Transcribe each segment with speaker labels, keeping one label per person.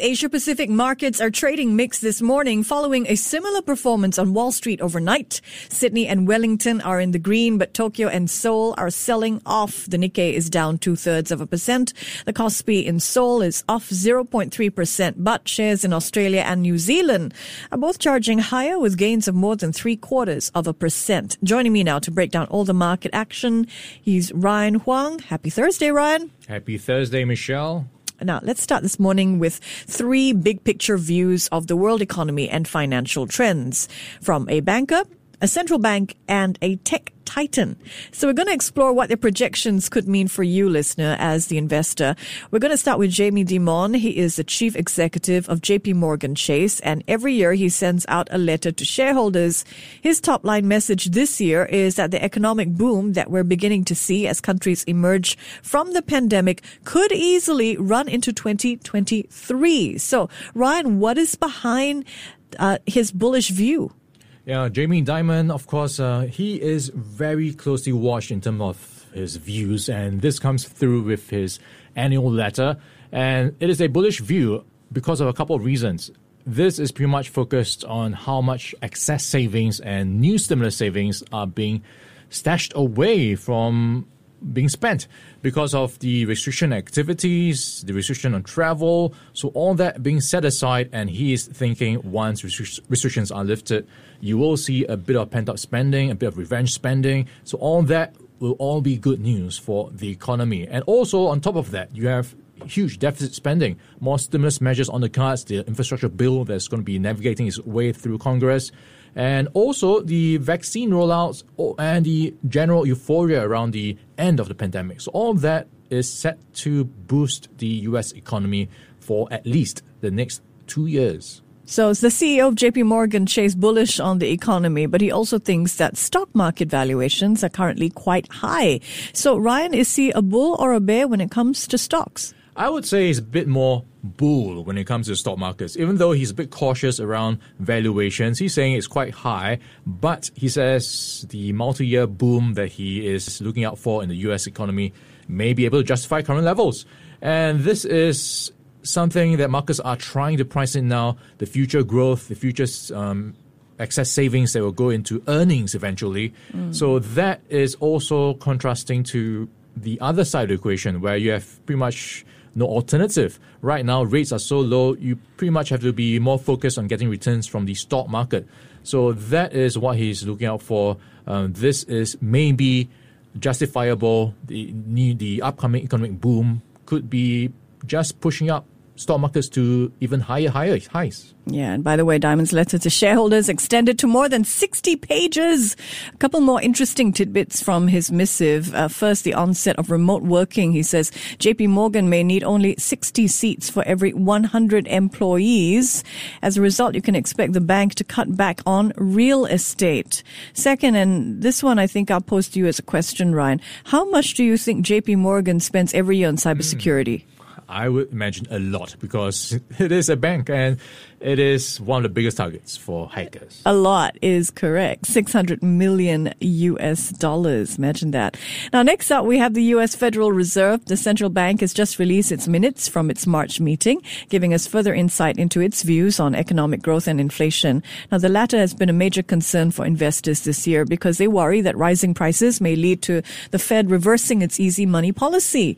Speaker 1: Asia Pacific markets are trading mixed this morning following a similar performance on Wall Street overnight. Sydney and Wellington are in the green, but Tokyo and Seoul are selling off. The Nikkei is down two thirds of a percent. The Kospi in Seoul is off 0.3%, but shares in Australia and New Zealand are both charging higher with gains of more than three quarters of a percent. Joining me now to break down all the market action, he's Ryan Huang. Happy Thursday, Ryan.
Speaker 2: Happy Thursday, Michelle.
Speaker 1: Now, let's start this morning with three big picture views of the world economy and financial trends from a banker, a central bank, and a tech titan. So we're going to explore what their projections could mean for you, listener, as the investor. We're going to start with Jamie Dimon. He is the chief executive of JP Morgan Chase, and every year he sends out a letter to shareholders. His top line message this year is that the economic boom that we're beginning to see as countries emerge from the pandemic could easily run into 2023. So, Ryan, what is behind uh, his bullish view?
Speaker 2: Yeah, Jamie Dimon, of course, uh, he is very closely watched in terms of his views, and this comes through with his annual letter. And it is a bullish view because of a couple of reasons. This is pretty much focused on how much excess savings and new stimulus savings are being stashed away from being spent because of the restriction activities, the restriction on travel. So all that being set aside, and he is thinking once restrictions are lifted, you will see a bit of pent up spending, a bit of revenge spending. So all that will all be good news for the economy. And also on top of that, you have huge deficit spending, more stimulus measures on the cards, the infrastructure bill that's going to be navigating its way through Congress and also the vaccine rollouts and the general euphoria around the end of the pandemic. So all of that is set to boost the US economy for at least the next two years.
Speaker 1: So the CEO of JP Morgan Chase bullish on the economy, but he also thinks that stock market valuations are currently quite high. So Ryan, is he a bull or a bear when it comes to stocks?
Speaker 2: I would say he's a bit more bull when it comes to stock markets. Even though he's a bit cautious around valuations, he's saying it's quite high, but he says the multi-year boom that he is looking out for in the US economy may be able to justify current levels. And this is something that markets are trying to price in now, the future growth, the future um, excess savings that will go into earnings eventually. Mm. So that is also contrasting to the other side of the equation where you have pretty much no alternative. Right now, rates are so low, you pretty much have to be more focused on getting returns from the stock market. So that is what he's looking out for. Um, this is maybe justifiable. The the upcoming economic boom could be just pushing up stock markets to even higher, higher highs.
Speaker 1: Yeah, and by the way, Dimon's letter to shareholders extended to more than 60 pages. A couple more interesting tidbits from his missive. Uh, first, the onset of remote working. He says JP Morgan may need only 60 seats for every 100 employees. As a result, you can expect the bank to cut back on real estate. Second, and this one I think I'll pose to you as a question, Ryan. How much do you think JP Morgan spends every year on cybersecurity? Mm.
Speaker 2: I would imagine a lot because it is a bank and it is one of the biggest targets for hackers.
Speaker 1: A lot is correct. 600 million US dollars. Imagine that. Now, next up, we have the US Federal Reserve. The central bank has just released its minutes from its March meeting, giving us further insight into its views on economic growth and inflation. Now, the latter has been a major concern for investors this year because they worry that rising prices may lead to the Fed reversing its easy money policy.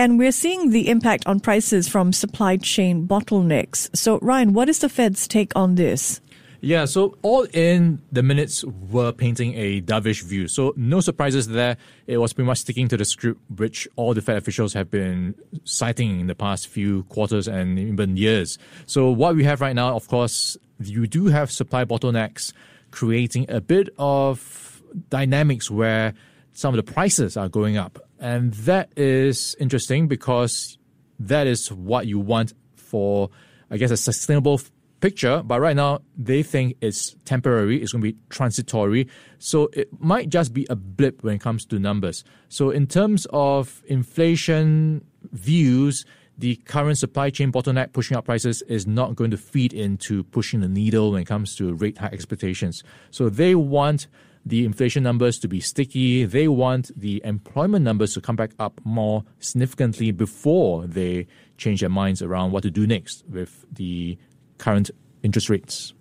Speaker 1: And we're seeing the impact on prices from supply chain bottlenecks. So, Ryan, what is the Fed's take on this?
Speaker 2: Yeah, so all in, the minutes were painting a dovish view. So no surprises there. It was pretty much sticking to the script which all the Fed officials have been citing in the past few quarters and even years. So what we have right now, of course, you do have supply bottlenecks creating a bit of dynamics where some of the prices are going up. And that is interesting because that is what you want for, I guess, a sustainable picture. But right now, they think it's temporary, it's going to be transitory. So it might just be a blip when it comes to numbers. So, in terms of inflation views, the current supply chain bottleneck pushing up prices is not going to feed into pushing the needle when it comes to rate hike expectations. So they want the inflation numbers to be sticky. They want the employment numbers to come back up more significantly before they change their minds around what to do next with the current interest rates.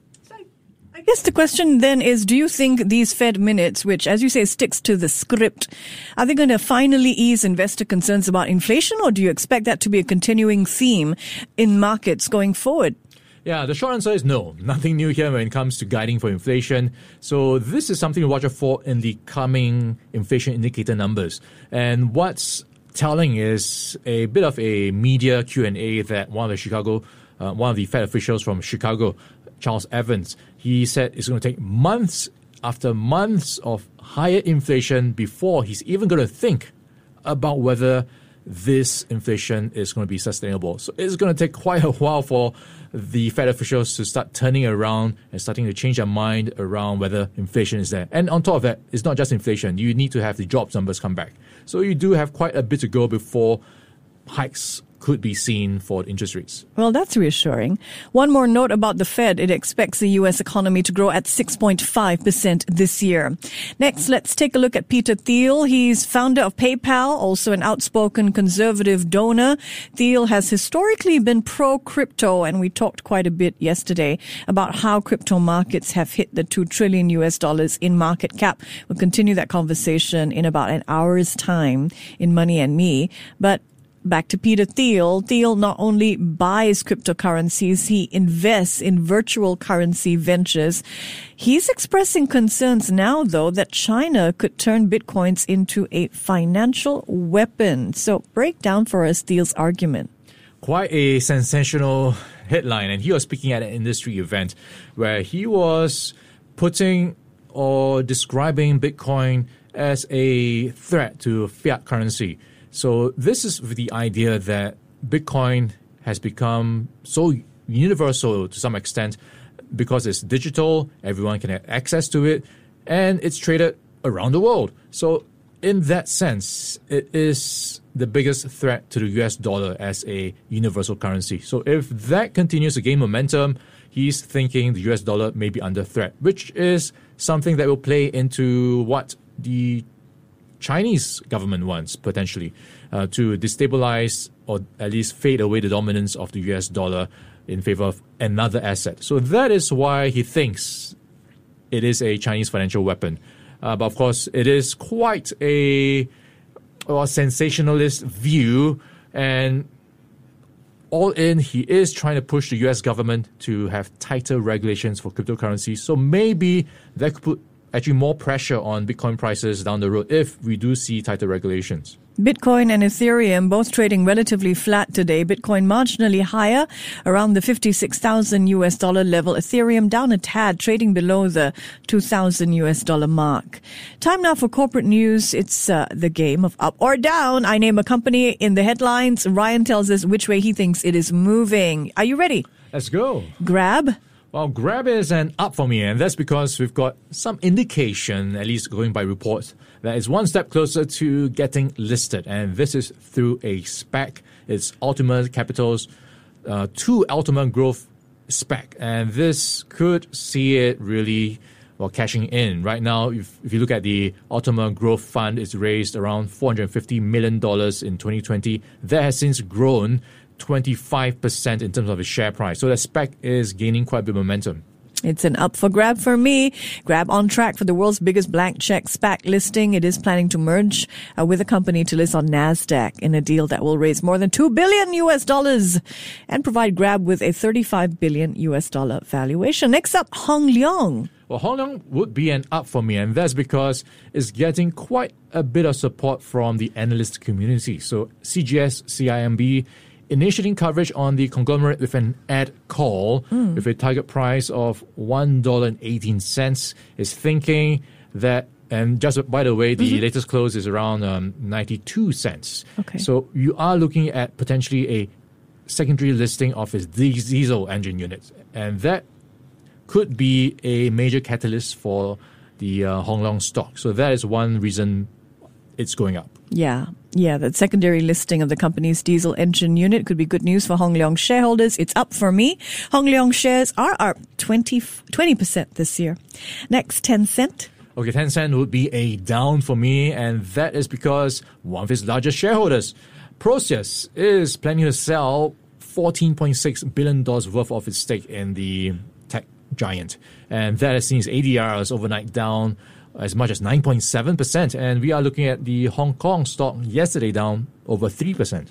Speaker 1: I guess the question then is do you think these Fed minutes, which, as you say, sticks to the script, are they going to finally ease investor concerns about inflation, or do you expect that to be a continuing theme in markets going forward?
Speaker 2: Yeah, the short answer is no. Nothing new here when it comes to guiding for inflation. So this is something to watch out for in the coming inflation indicator numbers. And what's telling is a bit of a media Q&A that one of the Chicago, uh, one of the Fed officials from Chicago Charles Evans. He said it's going to take months after months of higher inflation before he's even going to think about whether this inflation is going to be sustainable. So it's going to take quite a while for the Fed officials to start turning around and starting to change their mind around whether inflation is there. And on top of that, it's not just inflation. You need to have the jobs numbers come back. So you do have quite a bit to go before hikes could be seen for interest rates.
Speaker 1: Well, that's reassuring. One more note about the Fed. It expects the U.S. economy to grow at 6.5% this year. Next, let's take a look at Peter Thiel. He's founder of PayPal, also an outspoken conservative donor. Thiel has historically been pro crypto, and we talked quite a bit yesterday about how crypto markets have hit the 2 trillion US dollars in market cap. We'll continue that conversation in about an hour's time in Money and Me. But back to Peter Thiel. Thiel not only buys cryptocurrencies, he invests in virtual currency ventures. He's expressing concerns now, though, that China could turn bitcoins into a financial weapon. So break down for us Thiel's argument.
Speaker 2: Quite a sensational headline. And he was speaking at an industry event where he was putting or describing Bitcoin as a threat to fiat currency. So this is the idea that Bitcoin has become so universal to some extent because it's digital, everyone can have access to it, and it's traded around the world. So in that sense, it is the biggest threat to the US dollar as a universal currency. So if that continues to gain momentum, he's thinking the US dollar may be under threat, which is something that will play into what the Chinese government wants potentially uh, to destabilize or at least fade away the dominance of the US dollar in favor of another asset. So that is why he thinks it is a Chinese financial weapon. Uh, but of course, it is quite a, a sensationalist view, and all in, he is trying to push the US government to have tighter regulations for cryptocurrencies. So maybe that could put actually more pressure on Bitcoin prices down the road if we do see tighter regulations.
Speaker 1: Bitcoin and Ethereum both trading relatively flat today. Bitcoin marginally higher around the 56,000 US dollar level. Ethereum down a tad, trading below the 2,000 US dollar mark. Time now for corporate news. It's uh, the game of up or down. I name a company in the headlines. Ryan tells us which way he thinks it is moving. Are you ready?
Speaker 2: Let's go.
Speaker 1: Grab.
Speaker 2: Well, Grab is an up for me, and that's because we've got some indication, at least going by reports, that it's one step closer to getting listed, and this is through a SPAC. It's Altimeter Capital's uh, two Altimeter Growth SPAC, and this could see it really well cashing in. Right now, if, if you look at the Altimeter Growth Fund, it's raised around $450 million in 2020. That has since grown 25% in terms of its share price. So the SPAC is gaining quite a bit of momentum.
Speaker 1: It's an up for grab for me. Grab on track for the world's biggest blank check SPAC listing. It is planning to merge uh, with a company to list on NASDAQ in a deal that will raise more than 2 billion US dollars and provide Grab with a 35 billion US dollar valuation. Next up, Hong Leong.
Speaker 2: Well, Hong Leong would be an up for me, and that's because it's getting quite a bit of support from the analyst community. So CGS, CIMB, initiating coverage on the conglomerate with an ad call mm. with a target price of $1.18 is thinking that and just by the way, the mm-hmm. latest close is around um, 92 cents.
Speaker 1: Okay.
Speaker 2: So you are looking at potentially a secondary listing of its diesel engine units. And that could be a major catalyst for the uh, Hong Leong stock. So that is one reason it's going up.
Speaker 1: Yeah, yeah, that secondary listing of the company's diesel engine unit could be good news for Hong Leong shareholders. It's up for me. Hong Leong shares are up 20, 20% this year. Next, Tencent.
Speaker 2: Okay, Tencent would be a down for me, and that is because one of its largest shareholders, Prosus, is planning to sell $14.6 billion worth of its stake in the tech giant. And that has seen its ADRs overnight down as much as 9.7%. And we are looking at the Hong Kong stock yesterday down over 3%.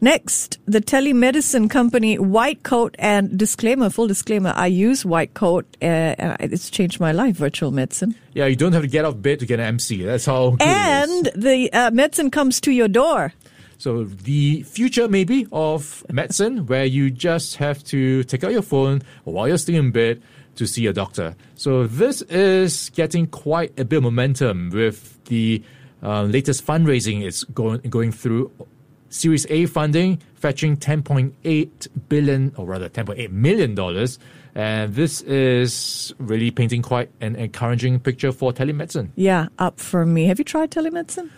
Speaker 1: Next, the telemedicine company White Coat and disclaimer, full disclaimer, I use White Coat. Uh, it's changed my life, virtual medicine.
Speaker 2: Yeah, you don't have to get off bed to get an MC. That's how
Speaker 1: And the uh, medicine comes to your door.
Speaker 2: So the future maybe of medicine where you just have to take out your phone while you're still in bed to see a doctor. So this is getting quite a bit of momentum with the uh, latest fundraising it's going going through. Series A funding fetching 10.8 billion, or rather 10.8 million dollars, and this is really painting quite an encouraging picture for telemedicine.
Speaker 1: Yeah, up for me. Have you tried telemedicine?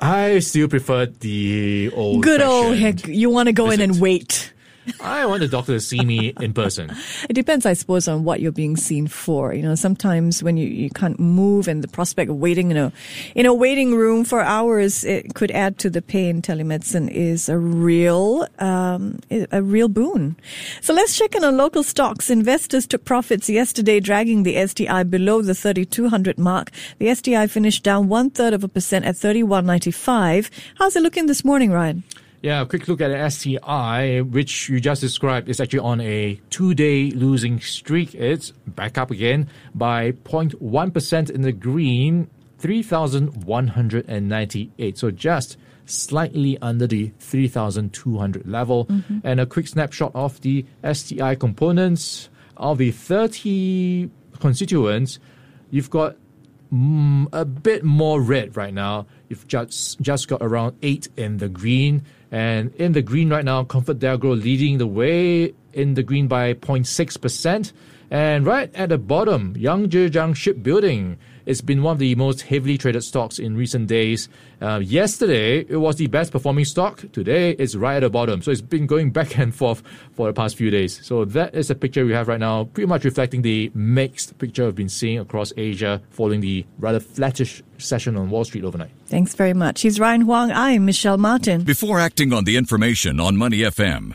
Speaker 2: I still prefer the old.
Speaker 1: Good old heck. You want to go in and wait.
Speaker 2: I want the doctor to see me in person.
Speaker 1: It depends, I suppose, on what you're being seen for. You know, sometimes when you, you can't move and the prospect of waiting in a in a waiting room for hours, it could add to the pain. Telemedicine is a real um, a real boon. So let's check in on local stocks. Investors took profits yesterday, dragging the STI below the 3,200 mark. The STI finished down one third of a percent at 31.95. How's it looking this morning, Ryan?
Speaker 2: Yeah, a quick look at the STI, which you just described, is actually on a two-day losing streak. It's back up again by 0.1% in the green, 3,198. So just slightly under the 3,200 level. Mm-hmm. And a quick snapshot of the STI components. Of the 30 constituents, you've got mm, a bit more red right now. You've just just got around eight in the green, and in the green right now, ComfortDelGro leading the way in the green by 0.6 percent. And right at the bottom, Yangzijiang Shipbuilding. It's been one of the most heavily traded stocks in recent days. Uh, yesterday, it was the best performing stock. Today, it's right at the bottom. So it's been going back and forth for the past few days. So that is the picture we have right now, pretty much reflecting the mixed picture we've been seeing across Asia following the rather flattish session on Wall Street overnight.
Speaker 1: Thanks very much. He's Ryan Huang. I'm Michelle Martin.
Speaker 3: Before acting on the information on Money FM,